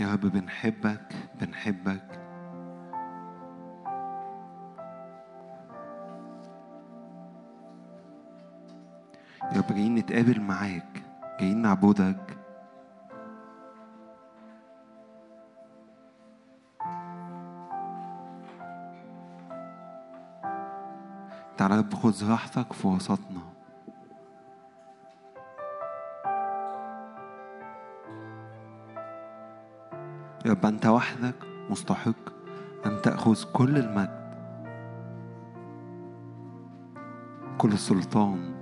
يا رب بنحبك بنحبك. يا رب جايين نتقابل معاك جايين نعبدك. تعالى يا رب خذ راحتك في وسطنا. رب أنت وحدك مستحق أن تأخذ كل المجد. كل السلطان.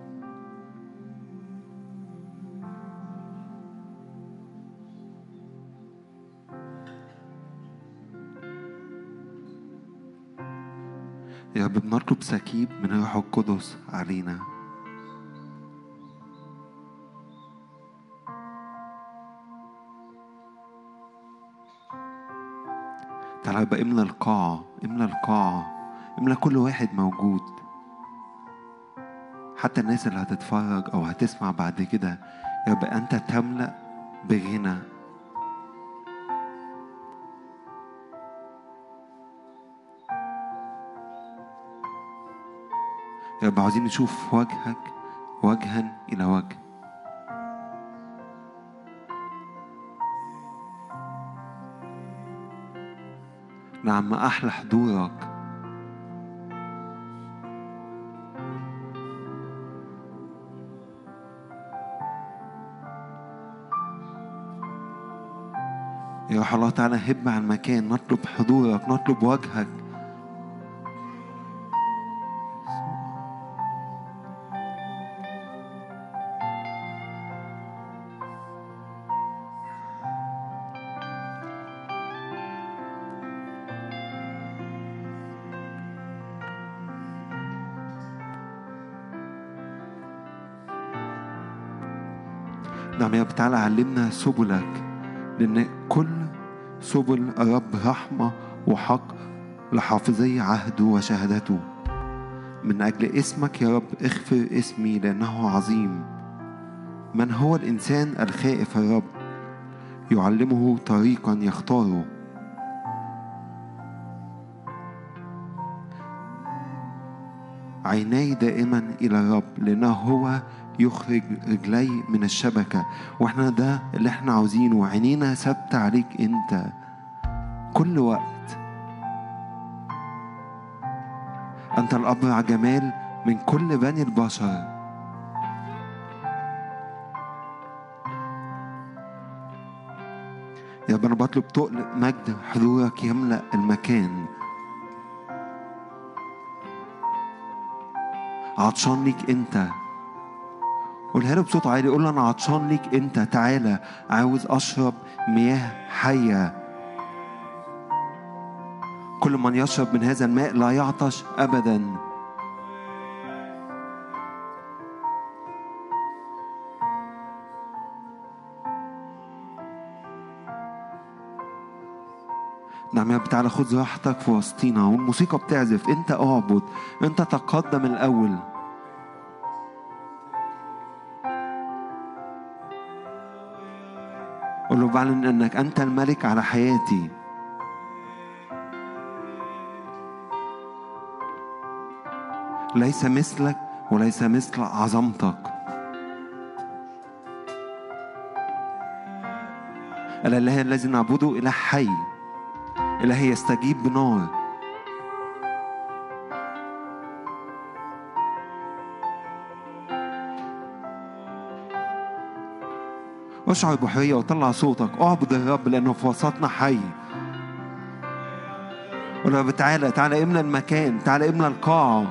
يا رب بنطلب سكيب من الروح القدس علينا. تعالى بقى املى القاعة املى القاعة املى كل واحد موجود. حتى الناس اللي هتتفرج أو هتسمع بعد كده رب أنت تملأ بغنى. يا رب عاوزين نشوف وجهك وجها إلى وجه. نعم ما أحلى حضورك. يا روح الله تعالى هب عن مكان نطلب حضورك نطلب وجهك. تعالى علمنا سبلك لأن كل سبل الرب رحمة وحق لحافظي عهده وشهادته. من أجل اسمك يا رب اغفر اسمي لأنه عظيم. من هو الإنسان الخائف الرب؟ يعلمه طريقا يختاره. عيناي دائما إلى الرب لأنه هو يخرج رجلي من الشبكة. وإحنا ده اللي إحنا عاوزينه. عينينا ثابتة عليك انت. كل وقت. أنت الأبرع جمال من كل بني البشر. يا رب أنا بطلب تقل مجد حضورك يملأ المكان. عطشان ليك انت. قولها له بصوت عالي قول له أنا عطشان ليك أنت تعالى عاوز أشرب مياه حية. كل من يشرب من هذا الماء لا يعطش ابدا. نعم يا رب تعالى خد راحتك في وسطينا والموسيقى بتعزف أنت اعبد أنت تقدم الأول. بعلن أنك أنت الملك على حياتي. ليس مثلك وليس مثل عظمتك. الاله الذي نعبده إله حي. إله يستجيب بنار. أشعر بحرية وطلع صوتك. أعبد الرب لأنه في وسطنا حي. قول يا رب تعالى تعالى املى المكان تعالى املى القاعة.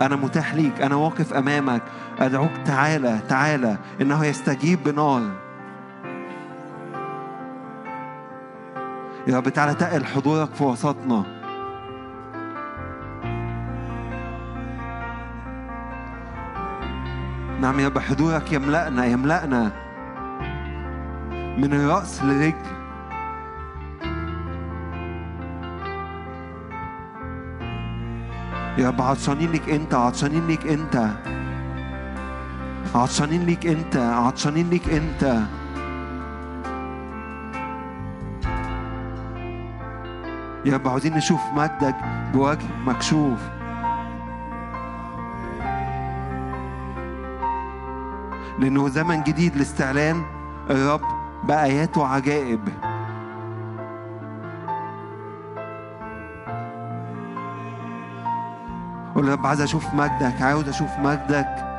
أنا متاح ليك. أنا واقف أمامك. أدعوك تعالى تعالى إنه يستجيب بنار. يا رب تعالى تقل حضورك في وسطنا. نعم يا رب حضورك يملأنا يملأنا. من الرأس للرجل. يا رب عطشانين ليك أنت عطشانين ليك أنت. عطشانين ليك أنت عطشانين ليك أنت. يا رب عاوزين نشوف مجدك بوجه مكشوف. لأنه زمن جديد لاستعلان الرب بآيات وعجائب. قول يا رب عايز أشوف مجدك عاوز أشوف مجدك.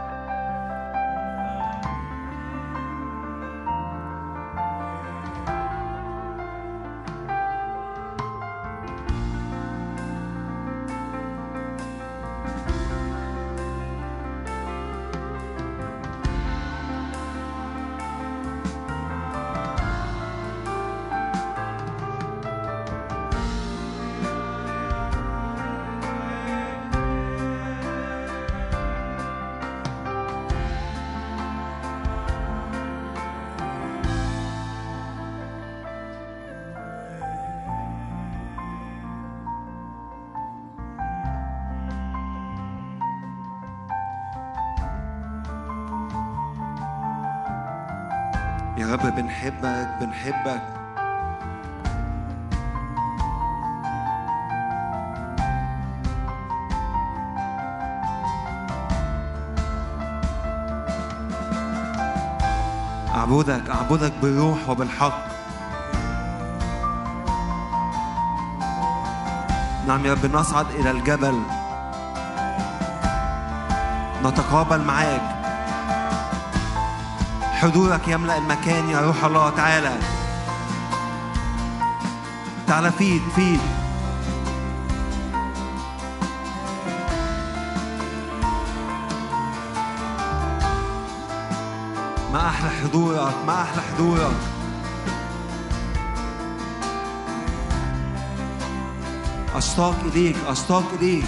بنحبك. أعبدك أعبدك بالروح وبالحق. نعم يا رب نصعد إلى الجبل. نتقابل معاك. حضورك يملأ المكان يا روح الله تعالى. تعالى فيد فيد. ما أحلى حضورك ما أحلى حضورك. أشتاق إليك أشتاق إليك.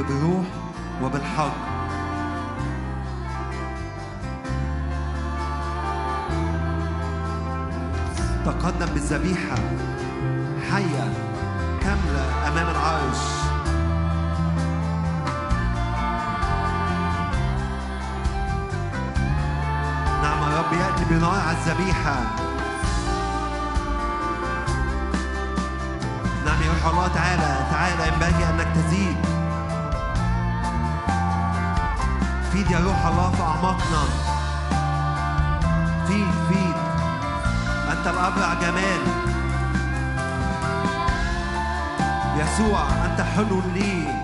وبالروح وبالحق. تقدم بالذبيحة حية كاملة أمام العرش. نعم يا رب يأتي بنار على الذبيحة. نعم يا روح الله تعالى تعالى ينبغي أنك تزيد. روح الله في أعماقنا. فيك فيك أنت الأبرع جمال. يسوع أنت حلو لي.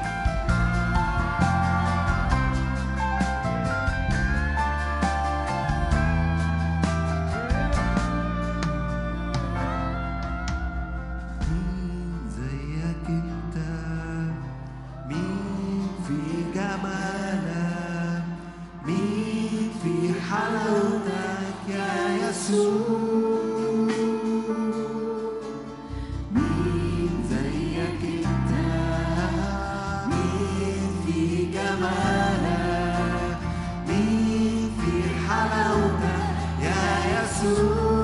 Ooh.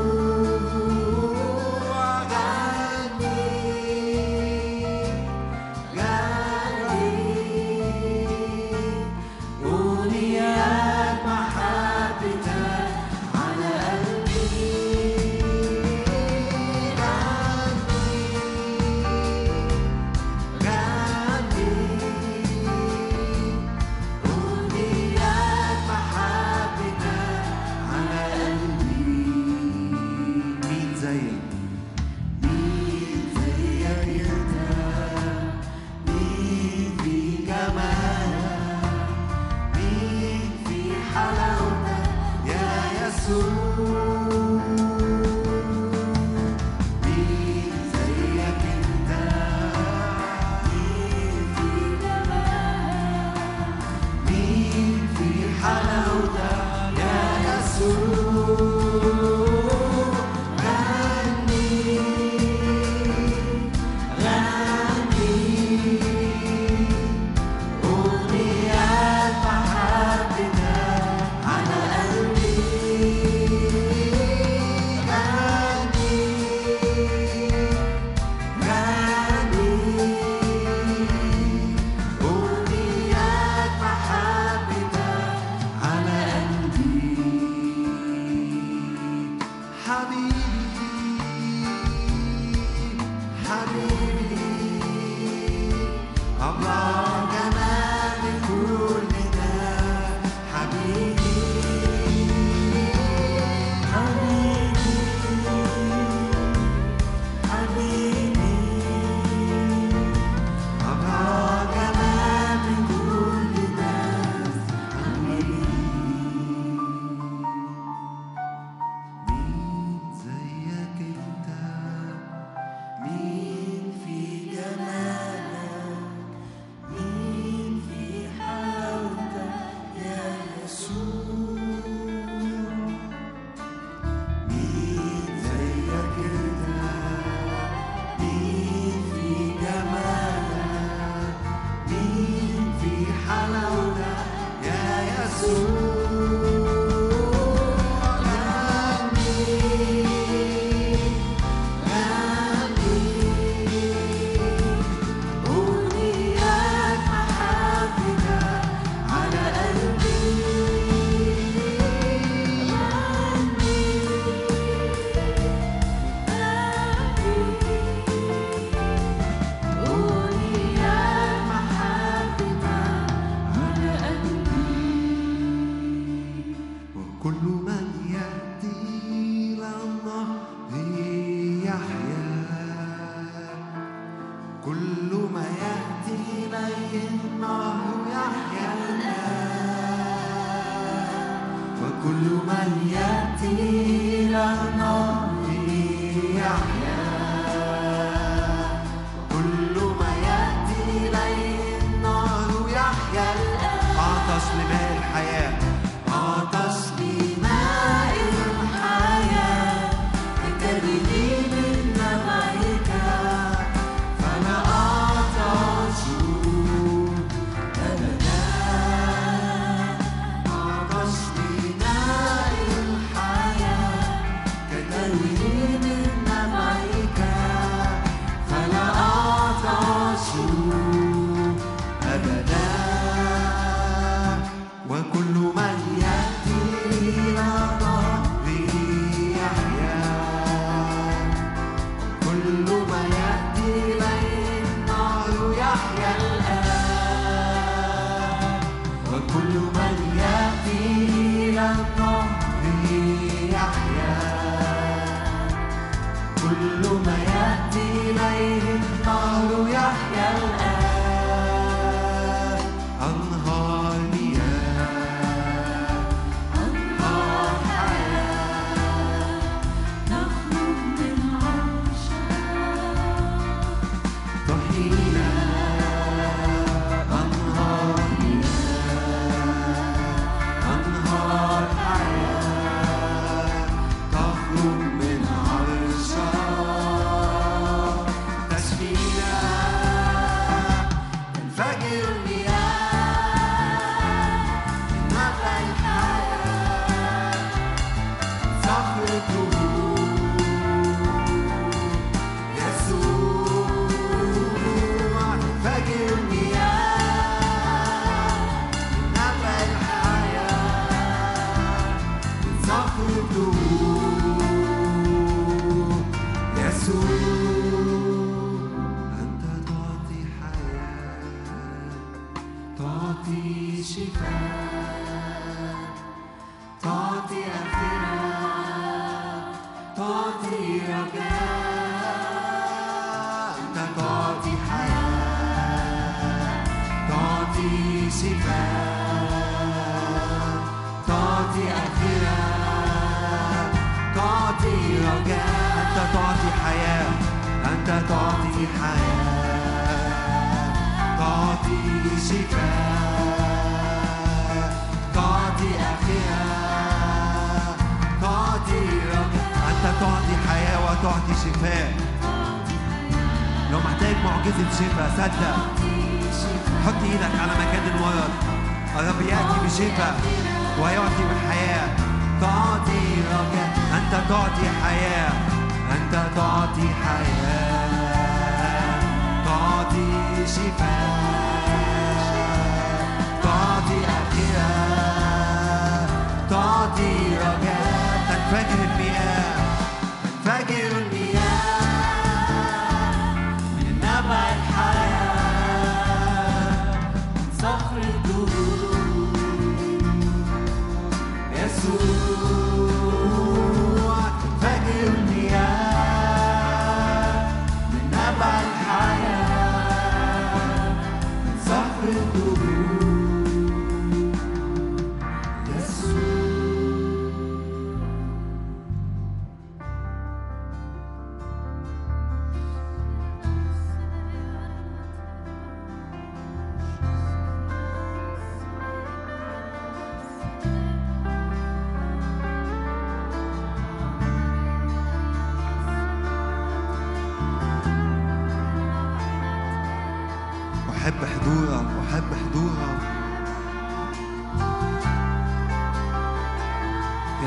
أحب حضورك أحب حضورك.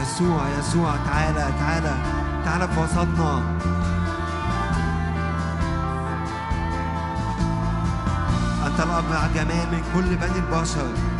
يسوع يسوع تعالى تعالى تعالى في وسطنا. أنت الأب مع جمال من كل بني البشر.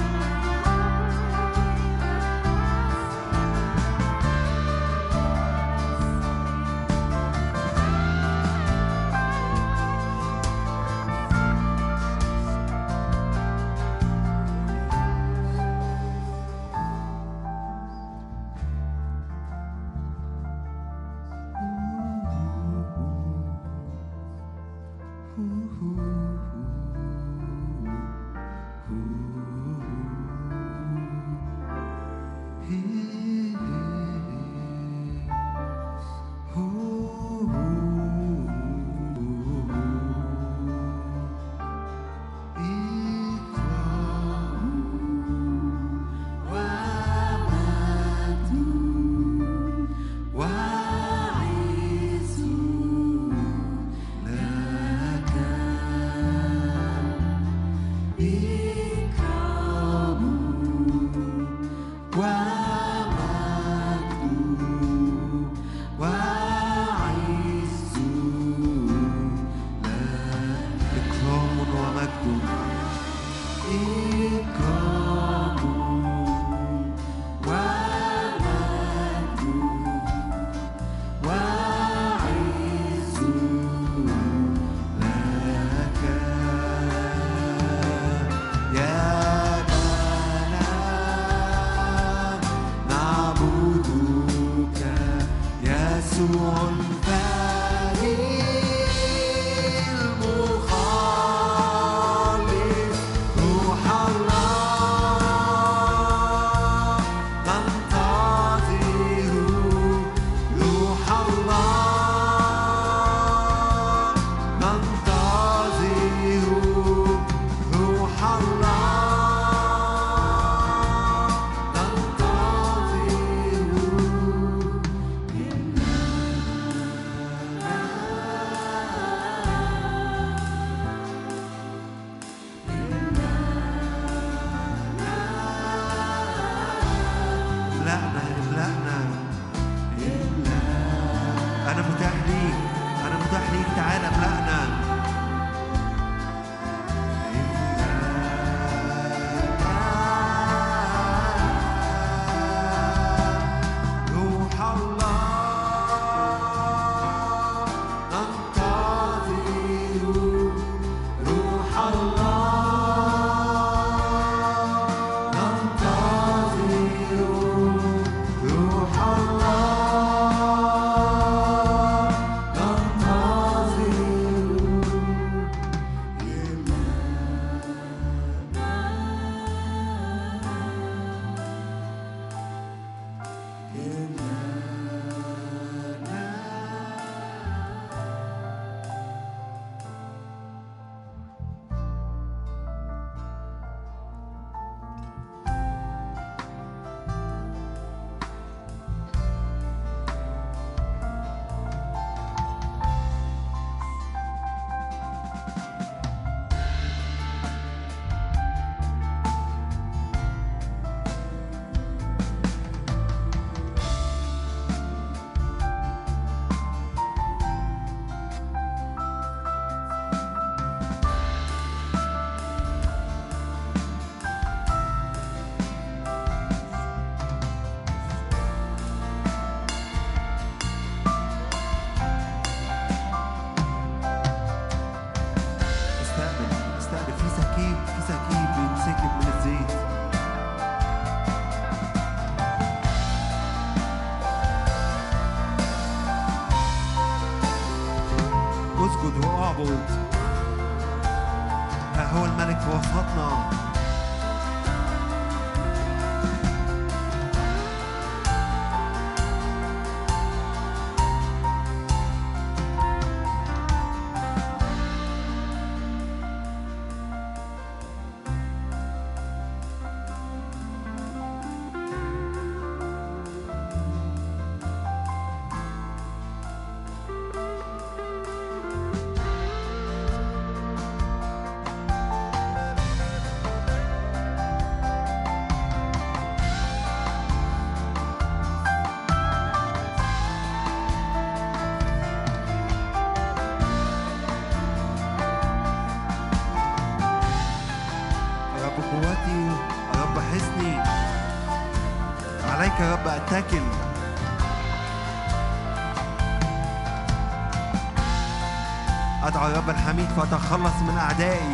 رب الحميد فتخلص من أعدائي.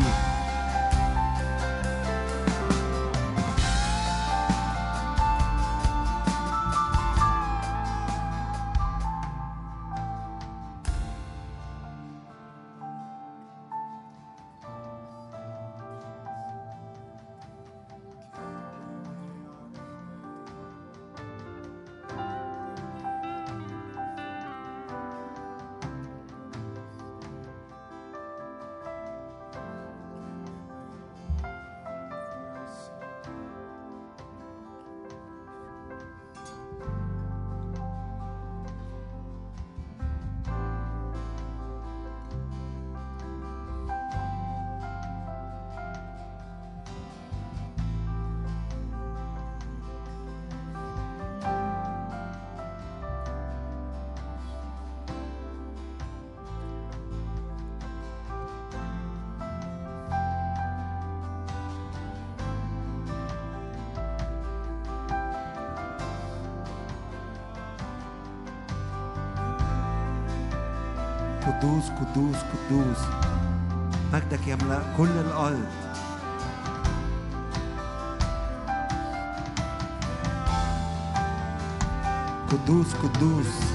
كل الأرض. قدوس قدوس.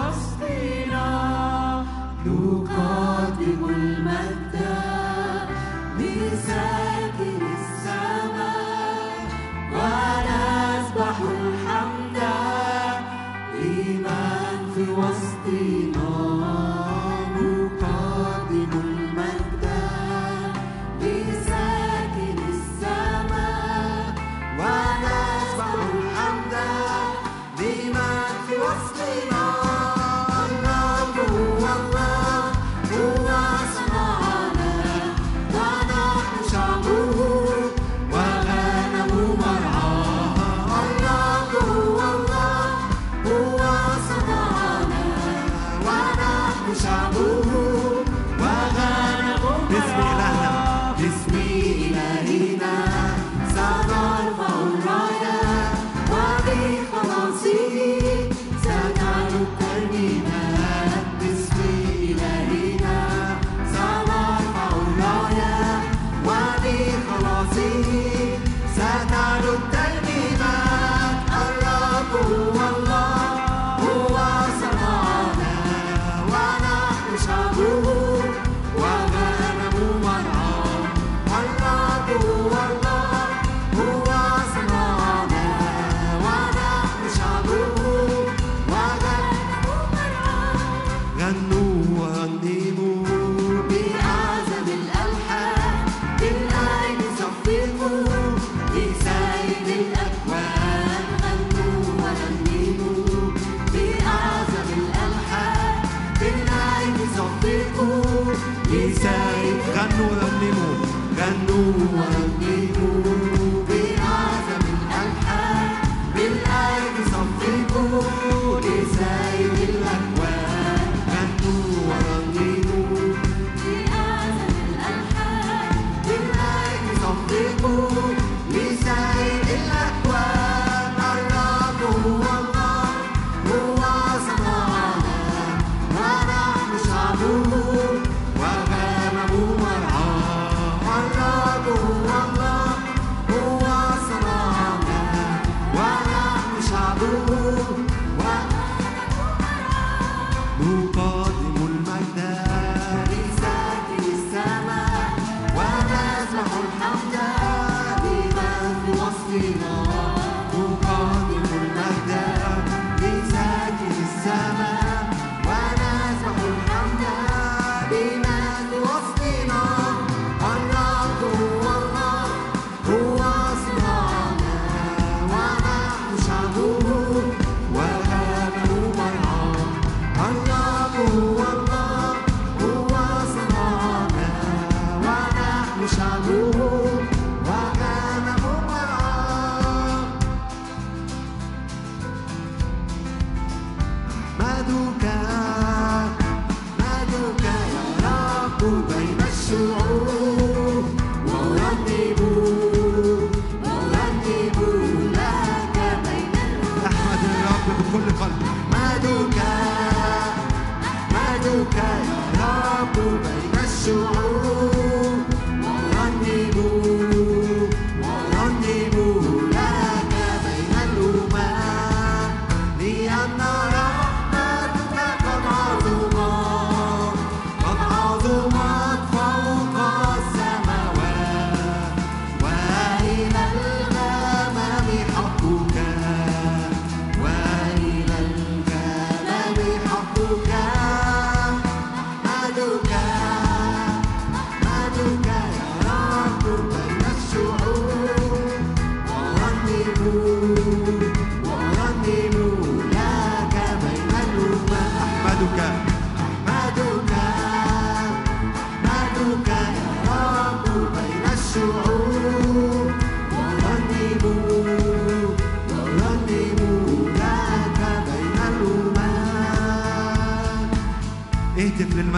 Palestina,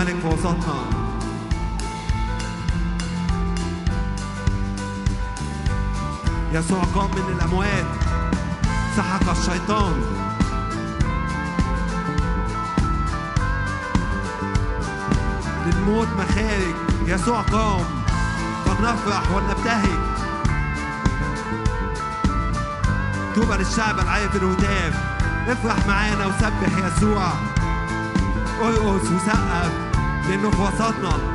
الملك في وسطنا يسوع قام من الأموات سحق الشيطان للموت مخارج يسوع قام فلنفرح ولنبتهج توبة للشعب العاية في الهتاف افرح معانا وسبح يسوع ارقص وسقف لأنه في وسطنا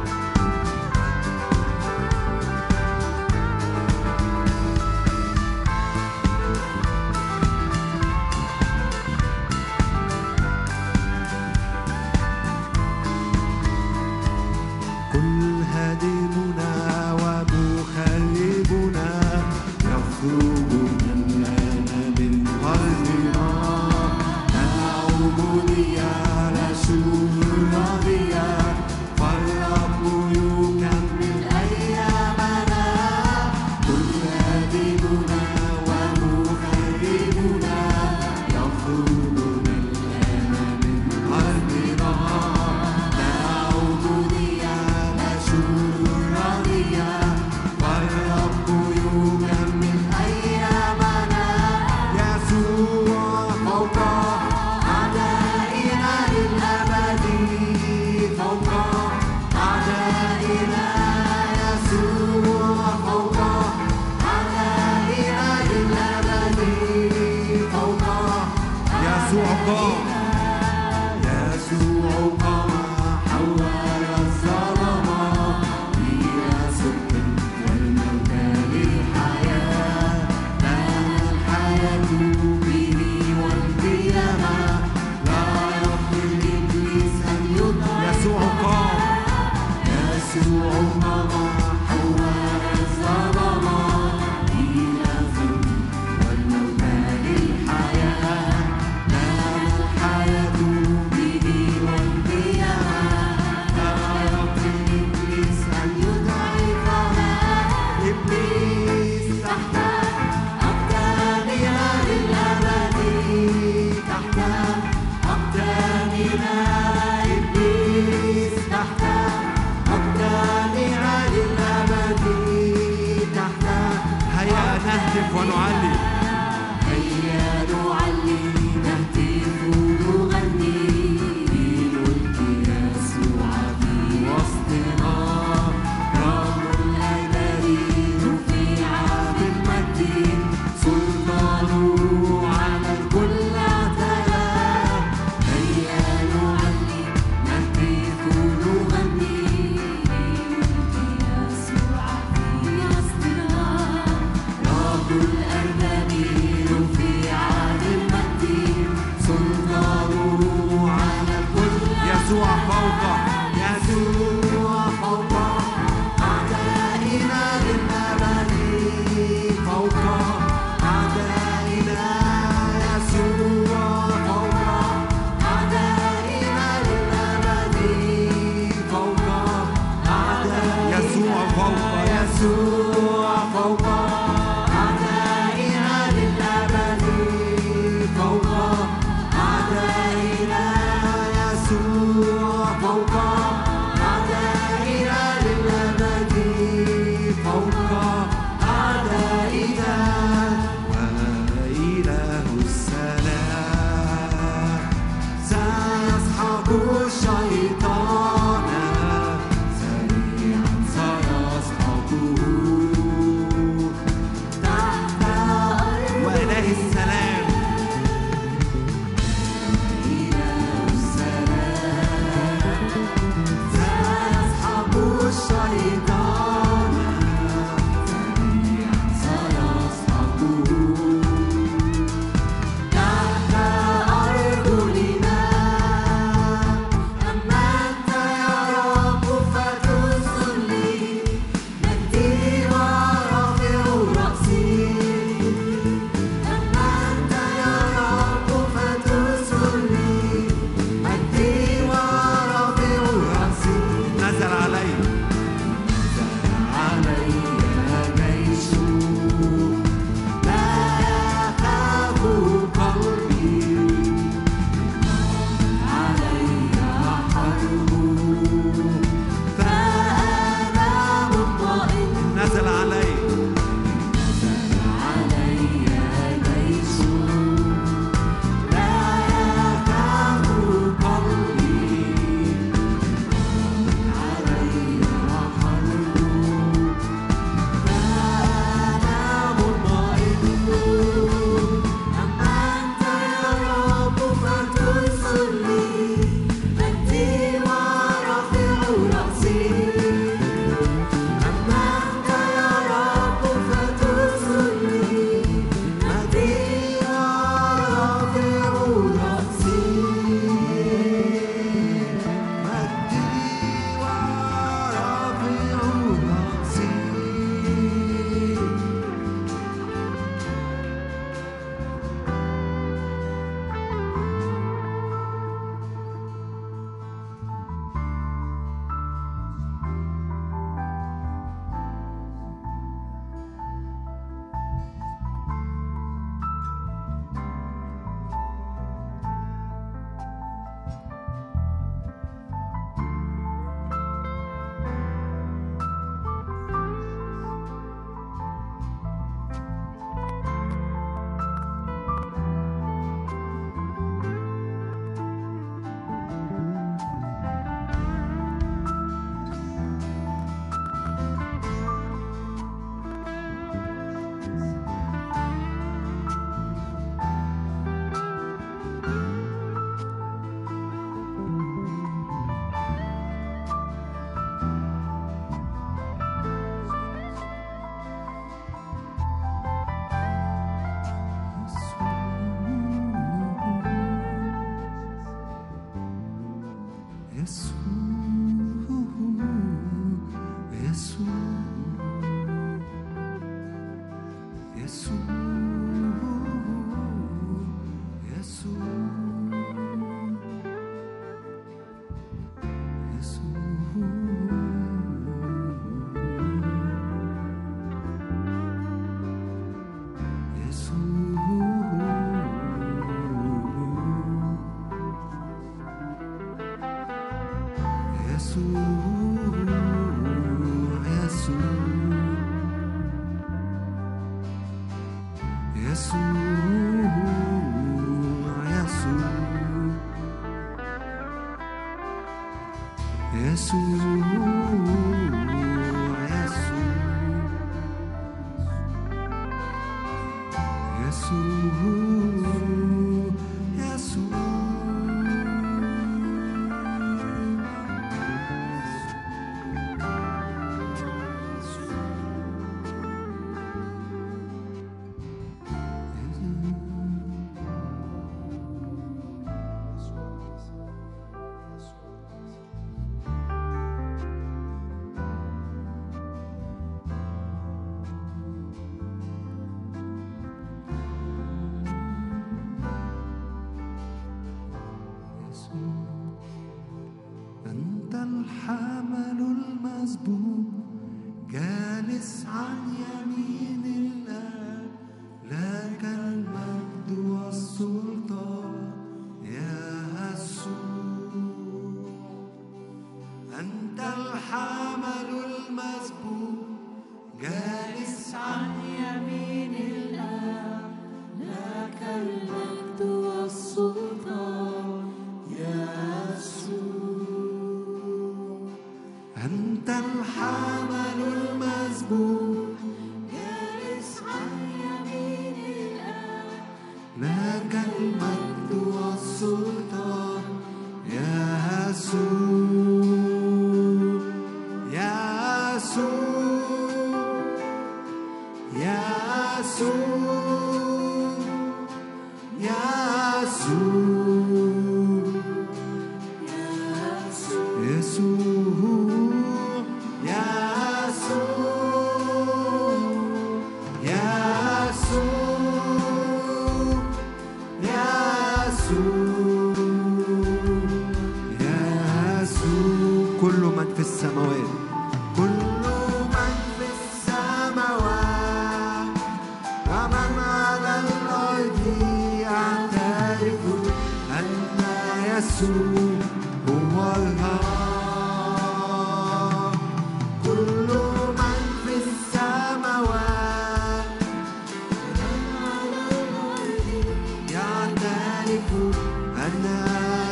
أملك أن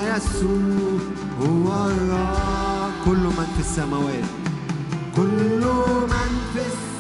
يسوع هو الرب. كل من في السماوات. كل من في السماوات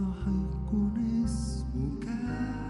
مستحق اسمك.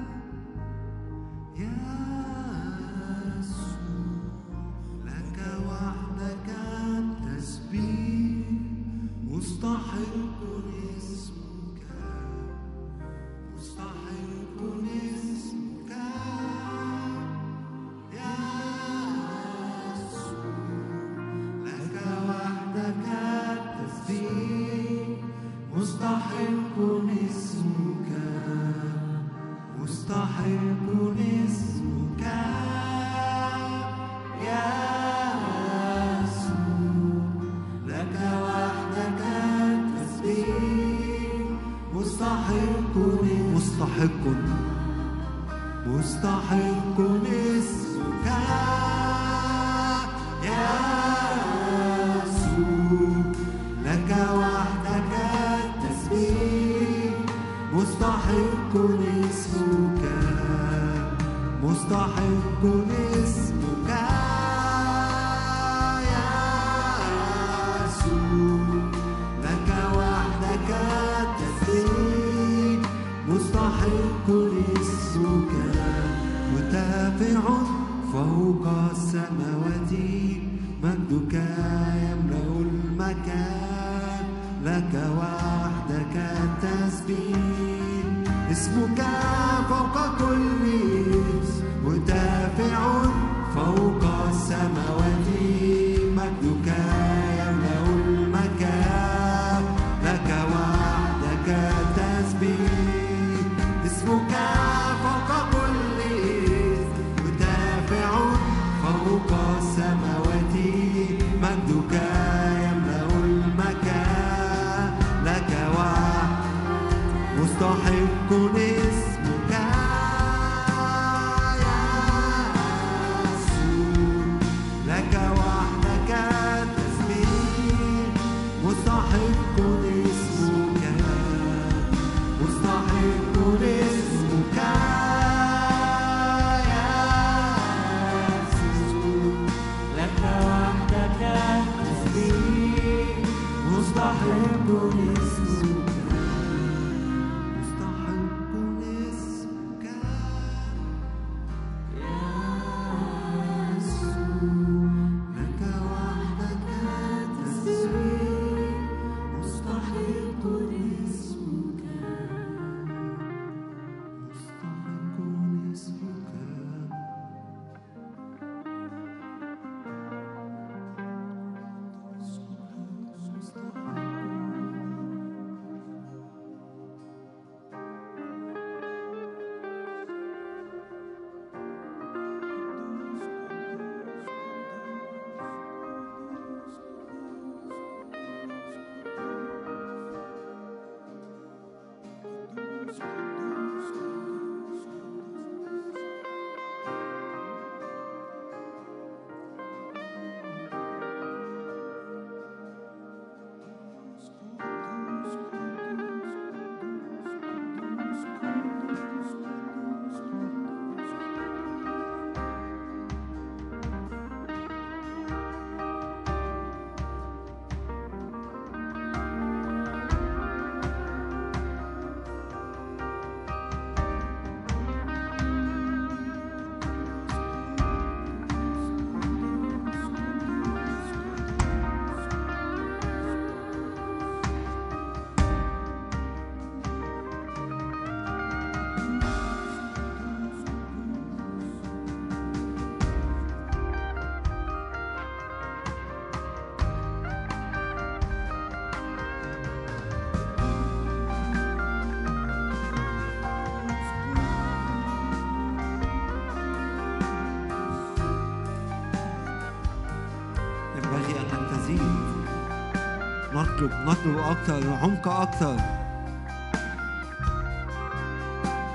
نطلب نطلب أكثر عمق أكثر.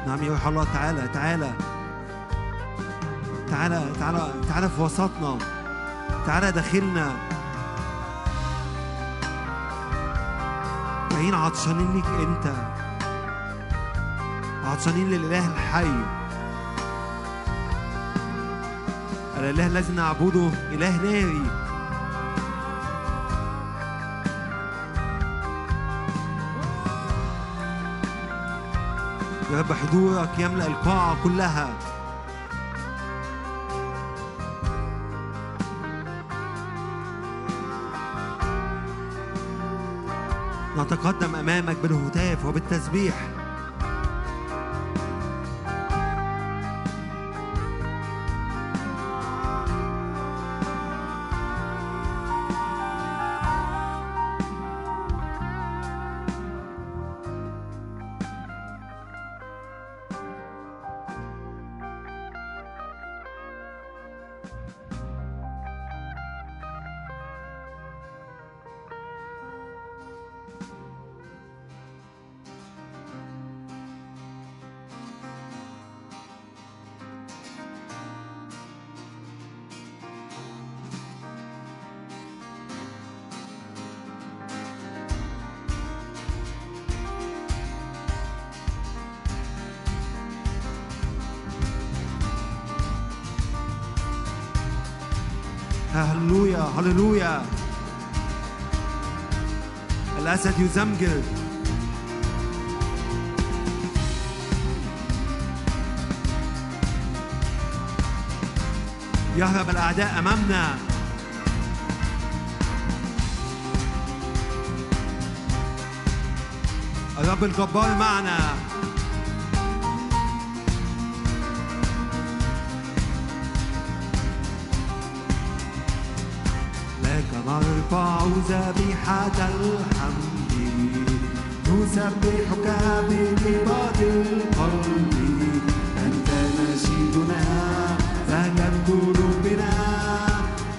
نعم يا روح الله تعالى تعالى. تعالى تعالى تعالى في وسطنا. تعالى داخلنا. جايين عطشانين ليك أنت. عطشانين للإله الحي. الإله الذي نعبده إله ناري. يا رب حضورك يملأ القاعة كلها. نتقدم أمامك بالهتاف وبالتسبيح. الأسد يزمجد يهرب الأعداء أمامنا. الرب الجبار معنا. لك نرفع ذبيحة الحق. نسبحك بنبض القلب. أنت مجيدنا فتبكر بنا.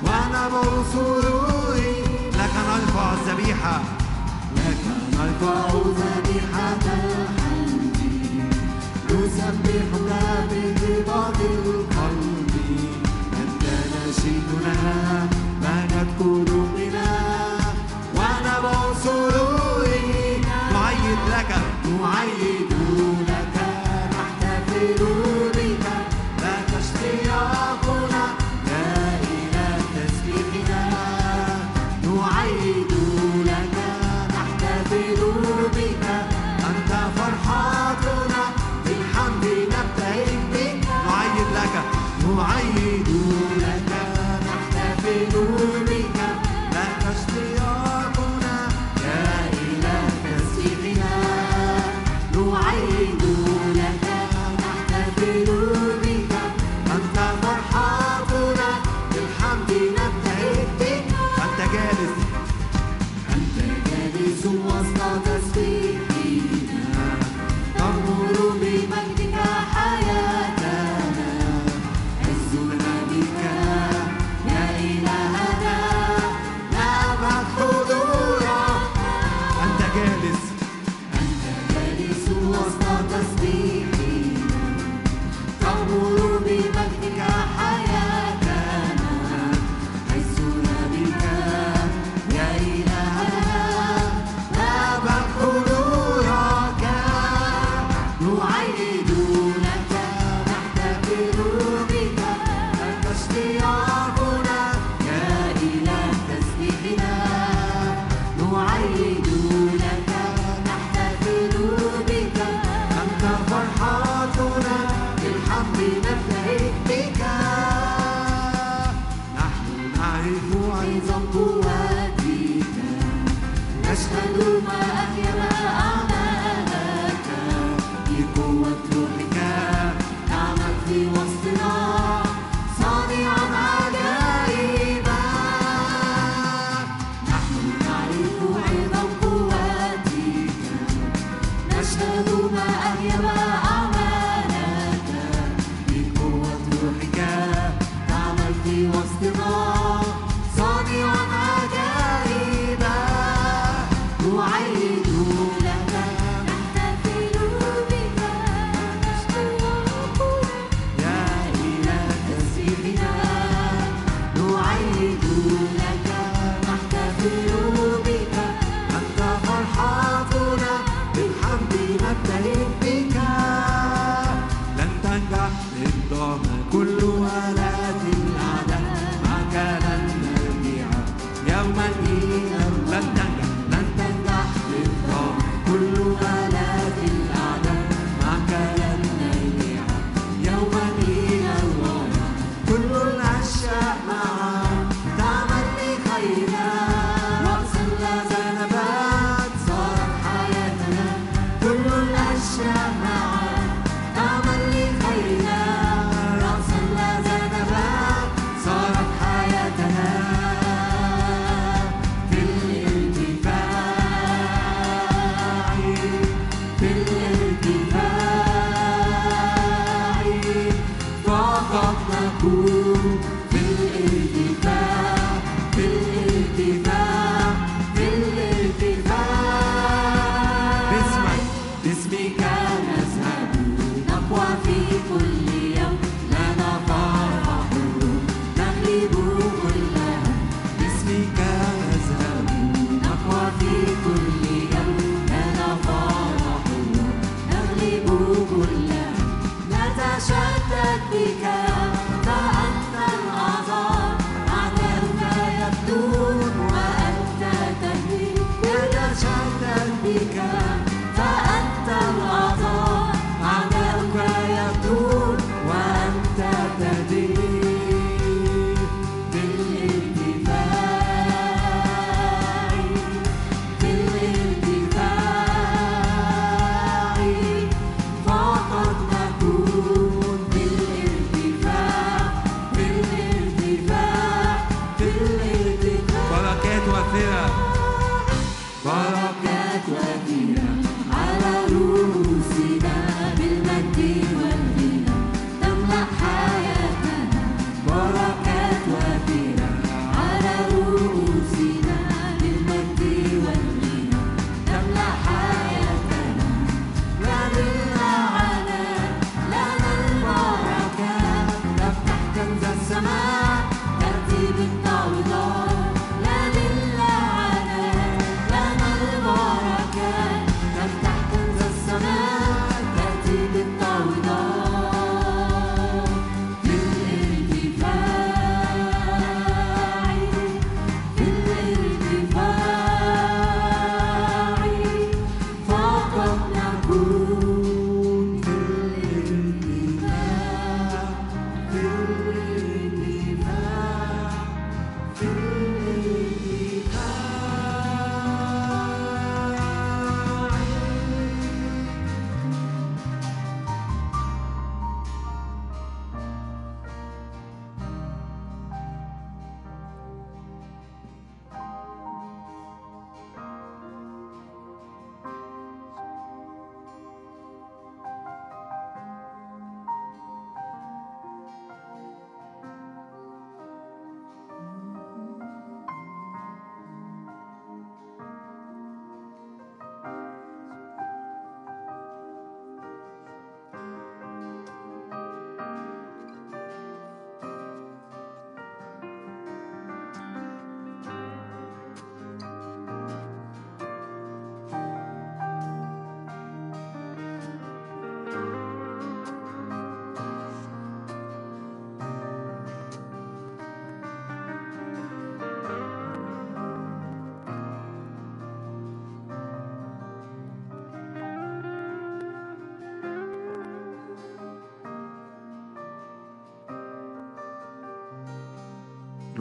ونبعث روحي لك نرفع الذبيحة. لك نرفع ذبيحة الحمد نسبحك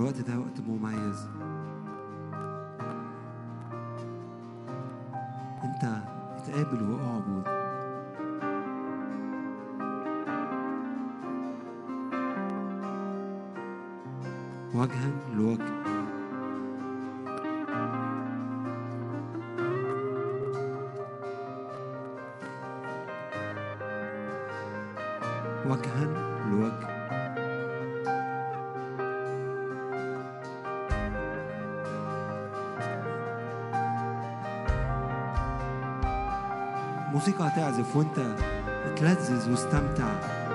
الوقت ده وقت مميز. انت اتقابل واعبد وجها لوجه موسيقى هتعزف وانت اتلذذ واستمتع.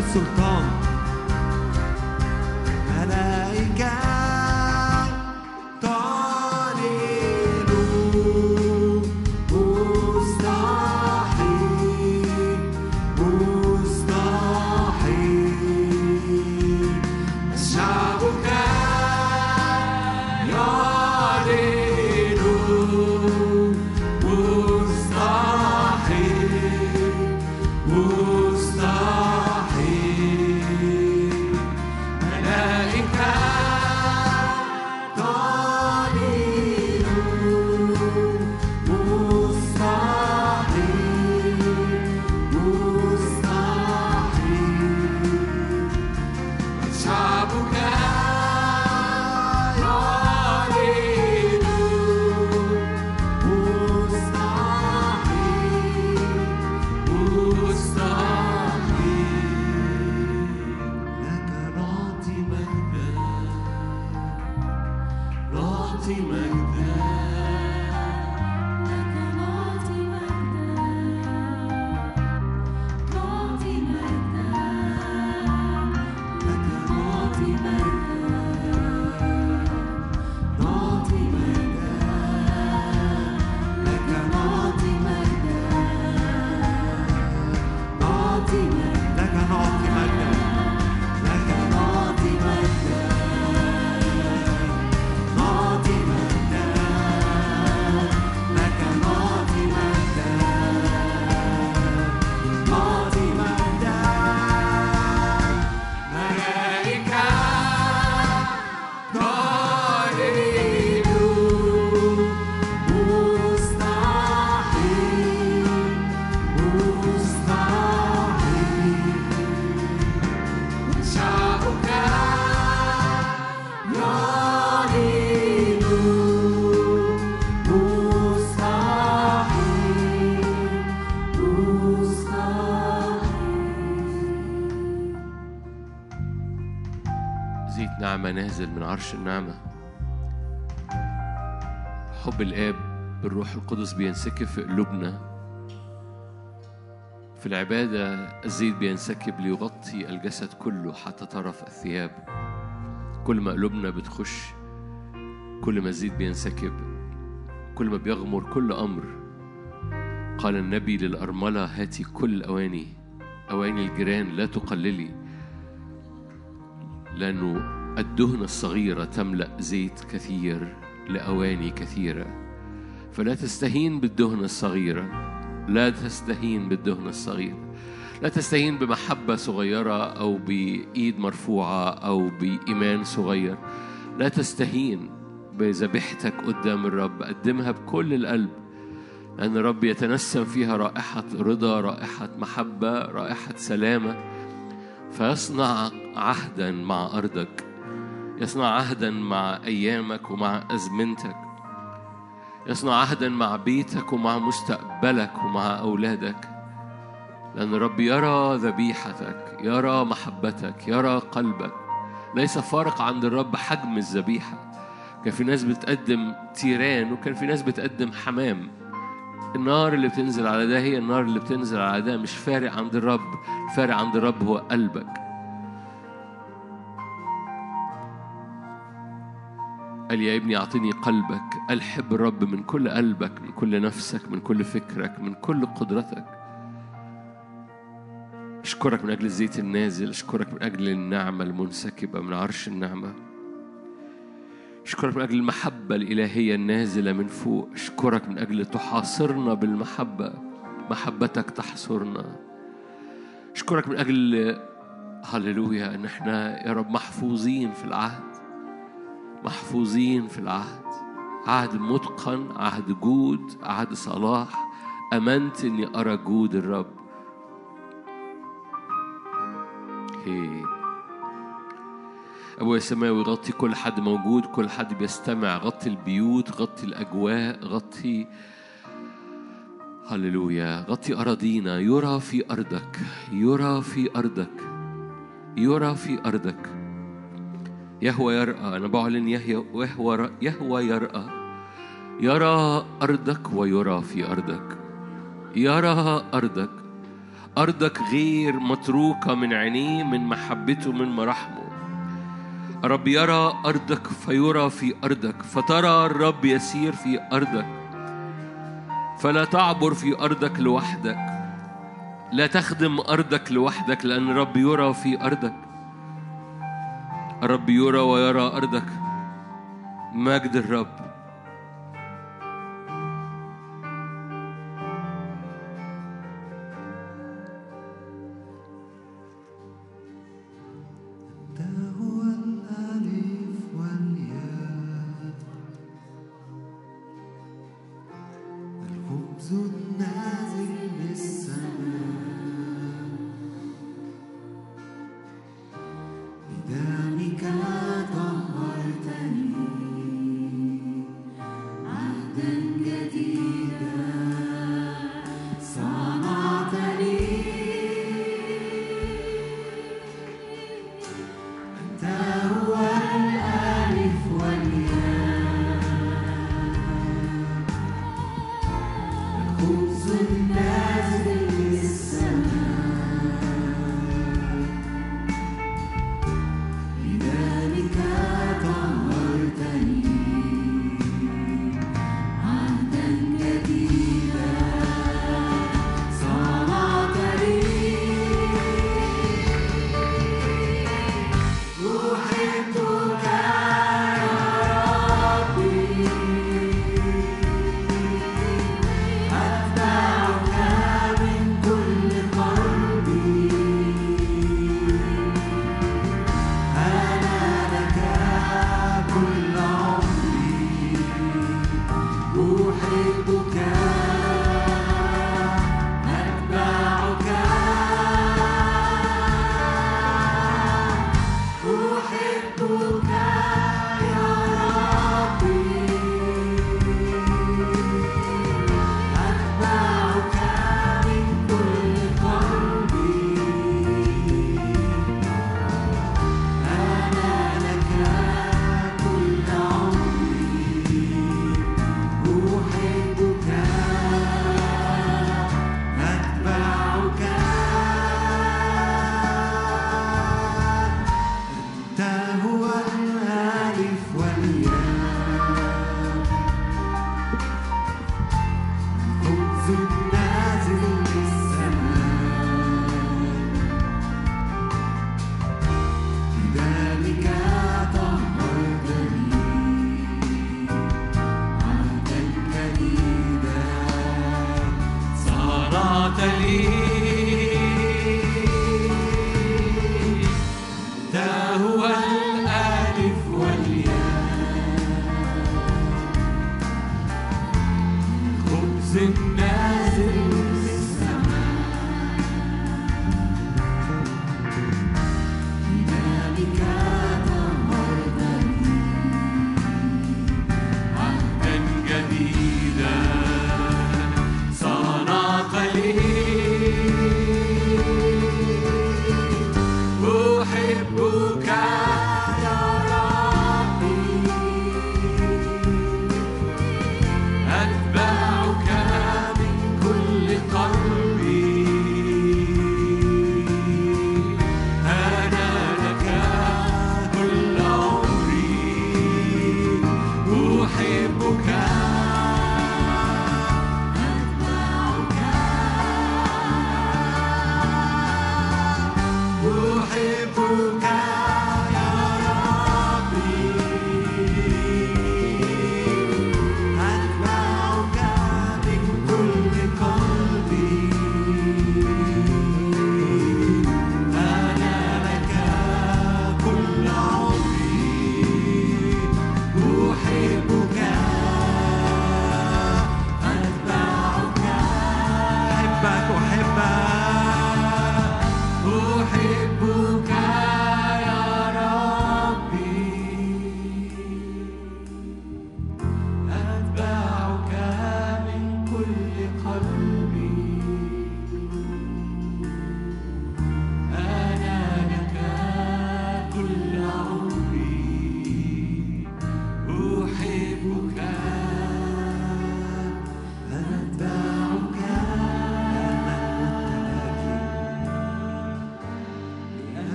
كل السلطان عرش النعمة. حب الآب بالروح القدس بينسكب في قلوبنا. في العبادة الزيت بينسكب ليغطي الجسد كله حتى طرف الثياب. كل ما قلوبنا بتخش كل ما الزيت بينسكب كل ما بيغمر كل أمر. قال النبي للأرملة هاتي كل أواني أواني الجيران لا تقللي. لأنه الدهن الصغيرة تملأ زيت كثير لأواني كثيرة. فلا تستهين بالدهن الصغيرة لا تستهين بالدهن الصغير. لا تستهين بمحبة صغيرة أو بإيد مرفوعة أو بإيمان صغير. لا تستهين بذبيحتك قدام الرب. قدمها بكل القلب. لأن الرب يتنسم فيها رائحة رضا رائحة محبة رائحة سلامة. فيصنع عهدا مع أرضك. يصنع عهدا مع أيامك ومع أزمنتك. يصنع عهدا مع بيتك ومع مستقبلك ومع أولادك. لأن الرب يرى ذبيحتك يرى محبتك يرى قلبك. ليس فارق عند الرب حجم الذبيحة. كان في ناس بتقدم تيران وكان في ناس بتقدم حمام. النار اللي بتنزل على ده هي النار اللي بتنزل على ده مش فارق عند الرب. فارق عند الرب هو قلبك. قال يا ابني أعطني قلبك. قال حب الرب من كل قلبك من كل نفسك من كل فكرك من كل قدرتك. أشكرك من أجل الزيت النازل. أشكرك من أجل النعمة المنسكبة من عرش النعمة. أشكرك من أجل المحبة الإلهية النازلة من فوق. أشكرك من أجل تحاصرنا بالمحبة. محبتك تحصرنا. أشكرك من أجل هللويا إن إحنا يا رب محفوظين في العهد. محفوظين في العهد. عهد متقن عهد جود عهد صلاح. أمنت إني أرى جود الرب. هي. أبويا السماوي غطي كل حد موجود كل حد بيستمع. غطي البيوت غطي الأجواء غطي هللويا. غطي أراضينا. يرى في أرضك. يرى في أرضك. يرى في أرضك. يهوى يرأى. أنا بعلن يهوى يهوى يرأى. يرى أرضك ويرى في أرضك. يرى أرضك. أرضك غير متروكة من عينيه من محبته من مراحمه الرب يرى أرضك فيرى في أرضك. فترى الرب يسير في أرضك. فلا تعبر في أرضك لوحدك. لا تخدم أرضك لوحدك لأن الرب يرى في أرضك. الرب يرى ويرى أرضك. مجد الرب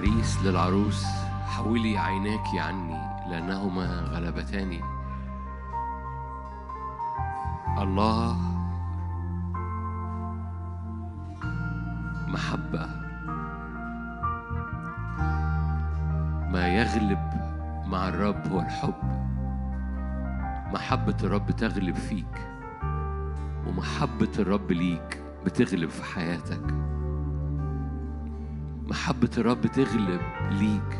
العريس للعروس حولي عيناك عني لأنهما غلبتاني الله محبة. ما يغلب مع الرب هو الحب. محبة الرب تغلب فيك ومحبة الرب ليك بتغلب في حياتك. محبة الرب تغلب ليك.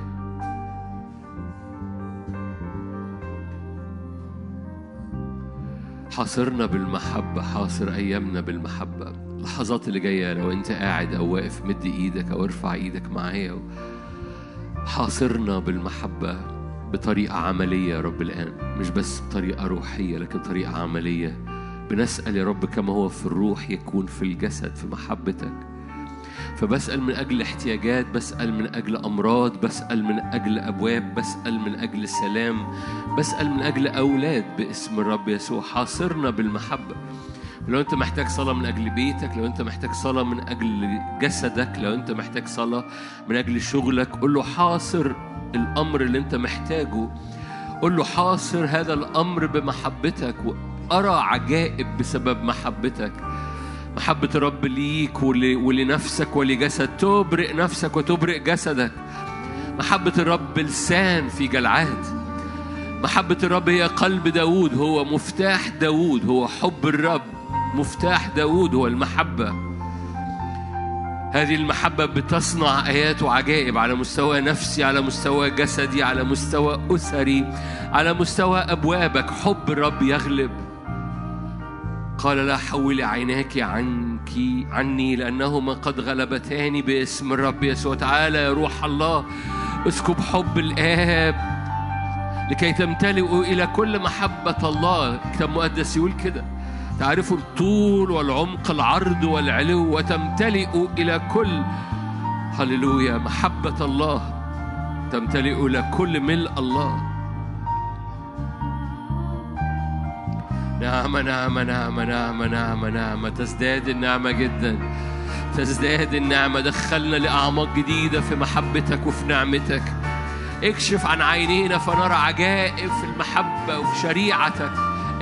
حاصرنا بالمحبة حاصر أيامنا بالمحبة. اللحظات اللي جاية لو أنت قاعد أو واقف مد إيدك أو ارفع إيدك معايا. حاصرنا بالمحبة بطريقة عملية يا رب الآن. مش بس بطريقة روحية لكن طريقة عملية. بنسأل يا رب كما هو في الروح يكون في الجسد في محبتك. فبسأل من أجل احتياجات بسأل من أجل أمراض بسأل من أجل أبواب بسأل من أجل سلام بسأل من أجل أولاد باسم الرب يسوع. حاصرنا بالمحبة. لو أنت محتاج صلاة من أجل بيتك لو أنت محتاج صلاة من أجل جسدك لو أنت محتاج صلاة من أجل شغلك قول له حاصر الأمر اللي أنت محتاجه. قول له حاصر هذا الأمر بمحبتك وأرى عجائب بسبب محبتك. محبة الرب ليك ول- ولنفسك ولجسد. تبرئ نفسك وتبرئ جسدك. محبة الرب لسان في جلعاد محبة الرب هي قلب داود هو مفتاح داود هو حب الرب. مفتاح داود هو المحبة. هذه المحبة بتصنع آيات وعجائب على مستوى نفسي على مستوى جسدي على مستوى أسري على مستوى أبوابك. حب الرب يغلب. قال لا حولي عيناك عنك عني لأنهما قد غلبتاني باسم الرب يسوع تعالى يا روح الله. اسكب حب الآب لكي تمتلئوا إلى كل محبة الله. الكتاب المقدس يقول كده. تعرفوا الطول والعمق العرض والعلو وتمتلئوا إلى كل هللويا محبة الله. تمتلئ إلى كل ملء الله. نعمة نعمة نعمة نعمة نعمة نعمة تزداد النعمة جدا. تزداد النعمة. دخلنا لأعماق جديدة في محبتك وفي نعمتك. اكشف عن عينينا فنرى عجائب في المحبة وفي شريعتك.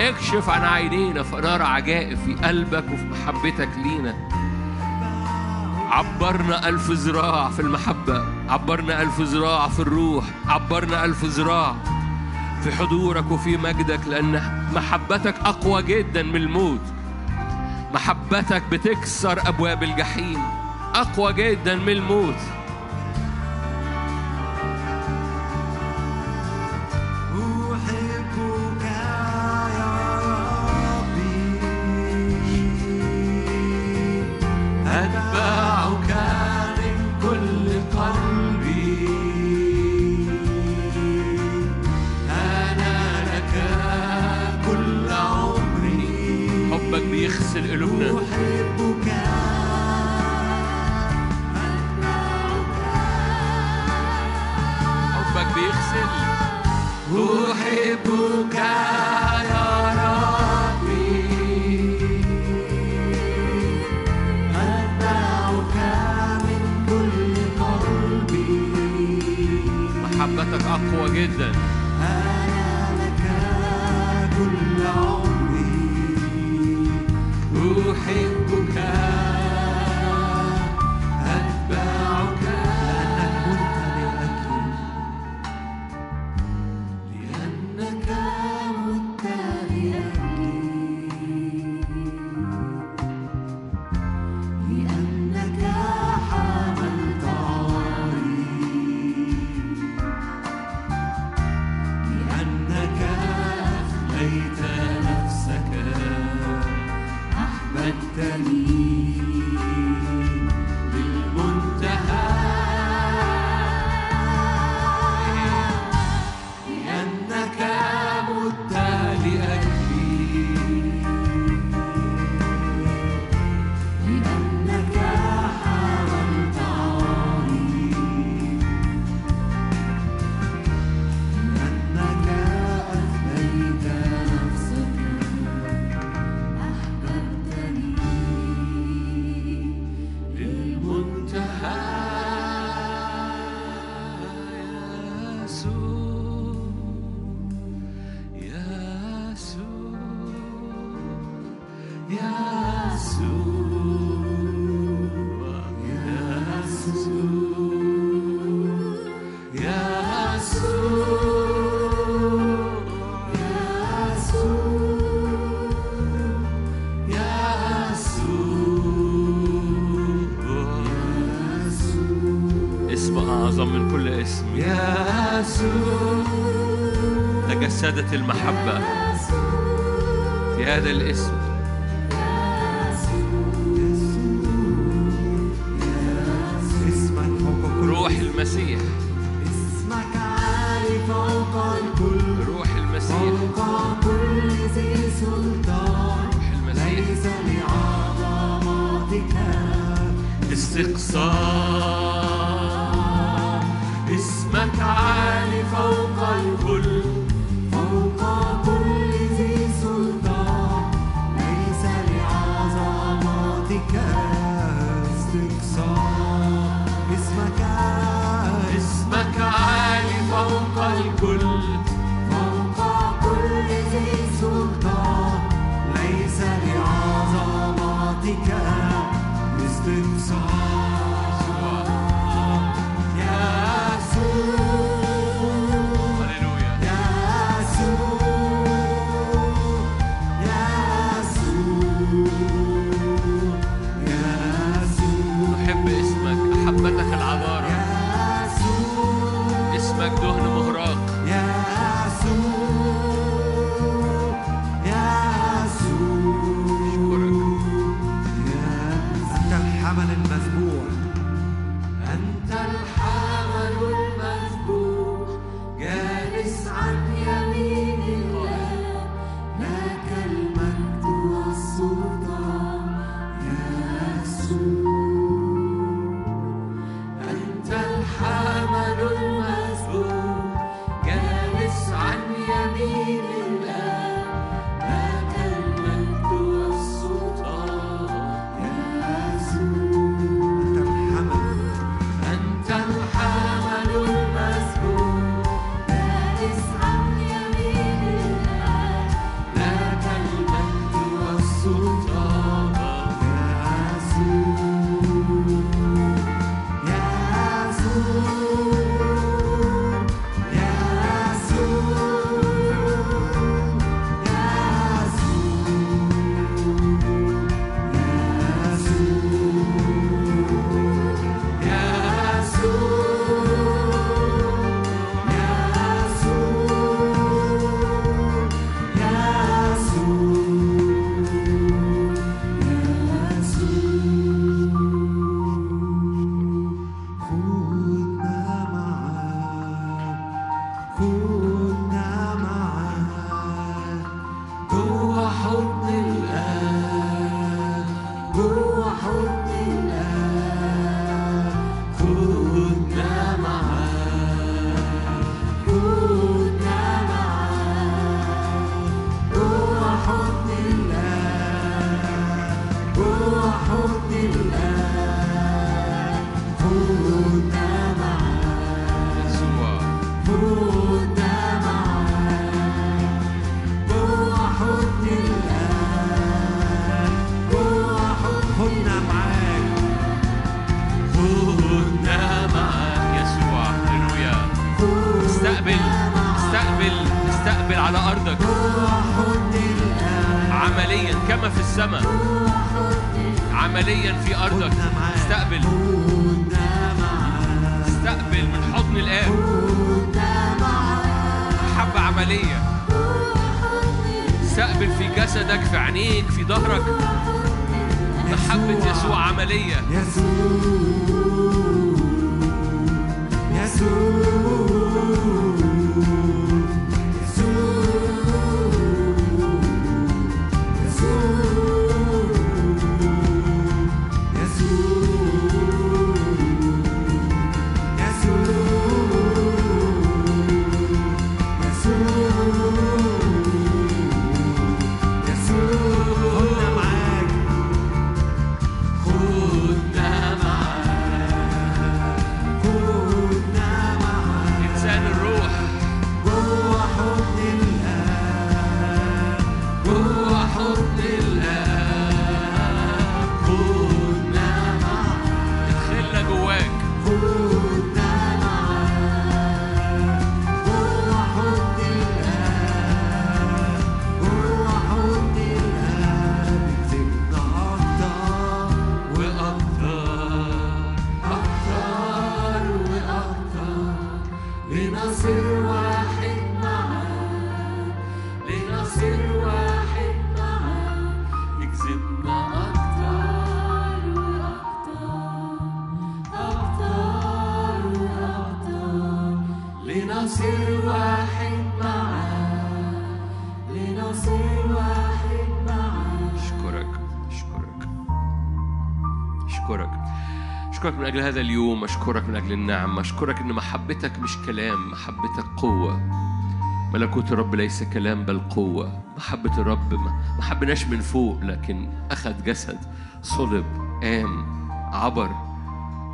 اكشف عن عينينا فنرى عجائب في قلبك وفي محبتك لينا. عبرنا ألف ذراع في المحبة. عبرنا ألف ذراع في الروح. عبرنا ألف ذراع. في حضورك وفي مجدك لأن محبتك أقوى جدا من الموت. محبتك بتكسر أبواب الجحيم. أقوى جدا من الموت. تجسدت المحبة في هذا الاسم. أجل هذا اليوم أشكرك من أجل النعم أشكرك إن محبتك مش كلام محبتك قوة. ملكوت الرب ليس كلام بل قوة. محبة الرب ما حبناش من فوق لكن أخذ جسد صلب قام عبر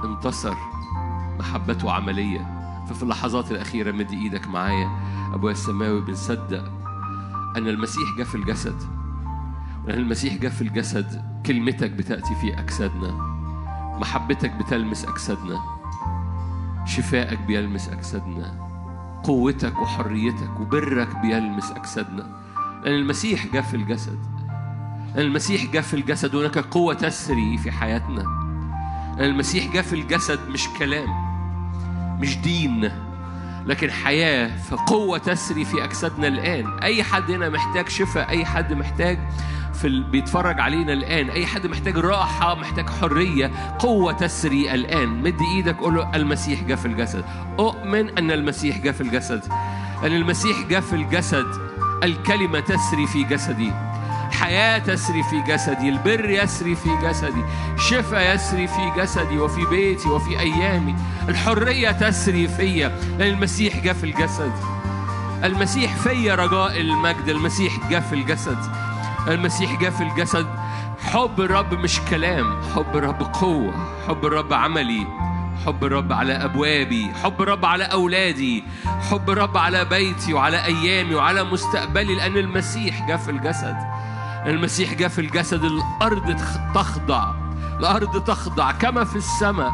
انتصر. محبته عملية. ففي اللحظات الأخيرة مد إيدك معايا. أبويا السماوي بنصدق أن المسيح جاء في الجسد. ولأن المسيح جاء في الجسد كلمتك بتأتي في أجسادنا. محبتك بتلمس أجسادنا شفائك بيلمس أجسادنا قوتك وحريتك وبرك بيلمس أجسادنا. لأن المسيح جاء في الجسد لأن المسيح جاء في الجسد هناك قوة تسري في حياتنا. لأن المسيح جاء في الجسد مش كلام مش دين لكن حياة فقوة تسري في أجسادنا الآن. أي حد هنا محتاج شفاء أي حد محتاج في ال... بيتفرج علينا الآن. أي حد محتاج راحة محتاج حرية قوة تسري الآن. مد إيدك قول له المسيح جاء في الجسد. أؤمن أن المسيح جاء في الجسد. أن المسيح جاء في الجسد. الكلمة تسري في جسدي. حياة تسري في جسدي. البر يسري في جسدي. شفاء يسري في جسدي. وفي بيتي وفي أيامي. الحرية تسري فيا. لأن المسيح جاء في الجسد. المسيح فيا رجاء المجد. المسيح جاء في الجسد. المسيح جاء في الجسد. حب الرب مش كلام حب الرب قوة حب الرب عملي حب الرب على أبوابي حب الرب على أولادي حب الرب على بيتي وعلى أيامي وعلى مستقبلي لأن المسيح جاء في الجسد. المسيح جاء في الجسد الأرض تخضع الأرض تخضع كما في السماء.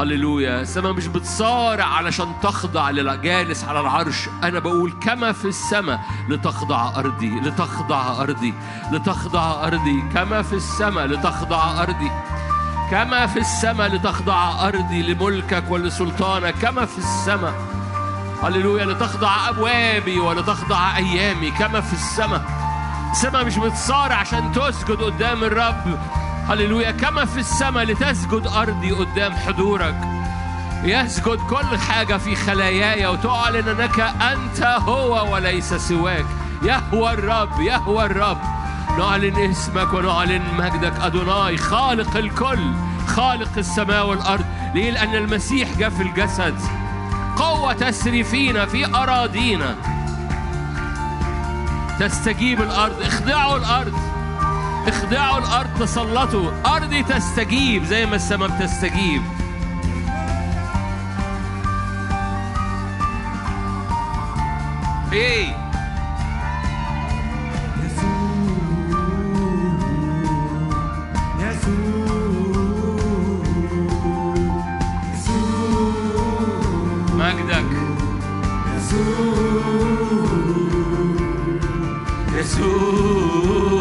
هللويا. السماء مش بتصارع علشان تخضع للجالس على العرش. أنا بقول كما في السماء لتخضع أرضي لتخضع أرضي لتخضع أرضي. كما في السماء لتخضع أرضي. كما في السماء لتخضع أرضي لملكك ولسلطانك. كما في السماء. هللويا. لتخضع أبوابي ولتخضع أيامي. كما في السماء. السماء مش بتصارع عشان تسجد قدام الرب. هللويا. كما في السماء لتسجد أرضي قدام حضورك. يسجد كل حاجة في خلاياي وتعلن أنك أنت هو وليس سواك. يهوى الرب يهوى الرب. نعلن اسمك ونعلن مجدك. أدوناي خالق الكل خالق السماء والأرض. ليه؟ لأن المسيح جاء في الجسد. قوة تسري فينا في أراضينا. تستجيب الأرض. اخضعوا الأرض. اخضعوا الأرض تسلطوا. أرضي تستجيب زي ما السماء بتستجيب. Hey. مجدك. يسوع.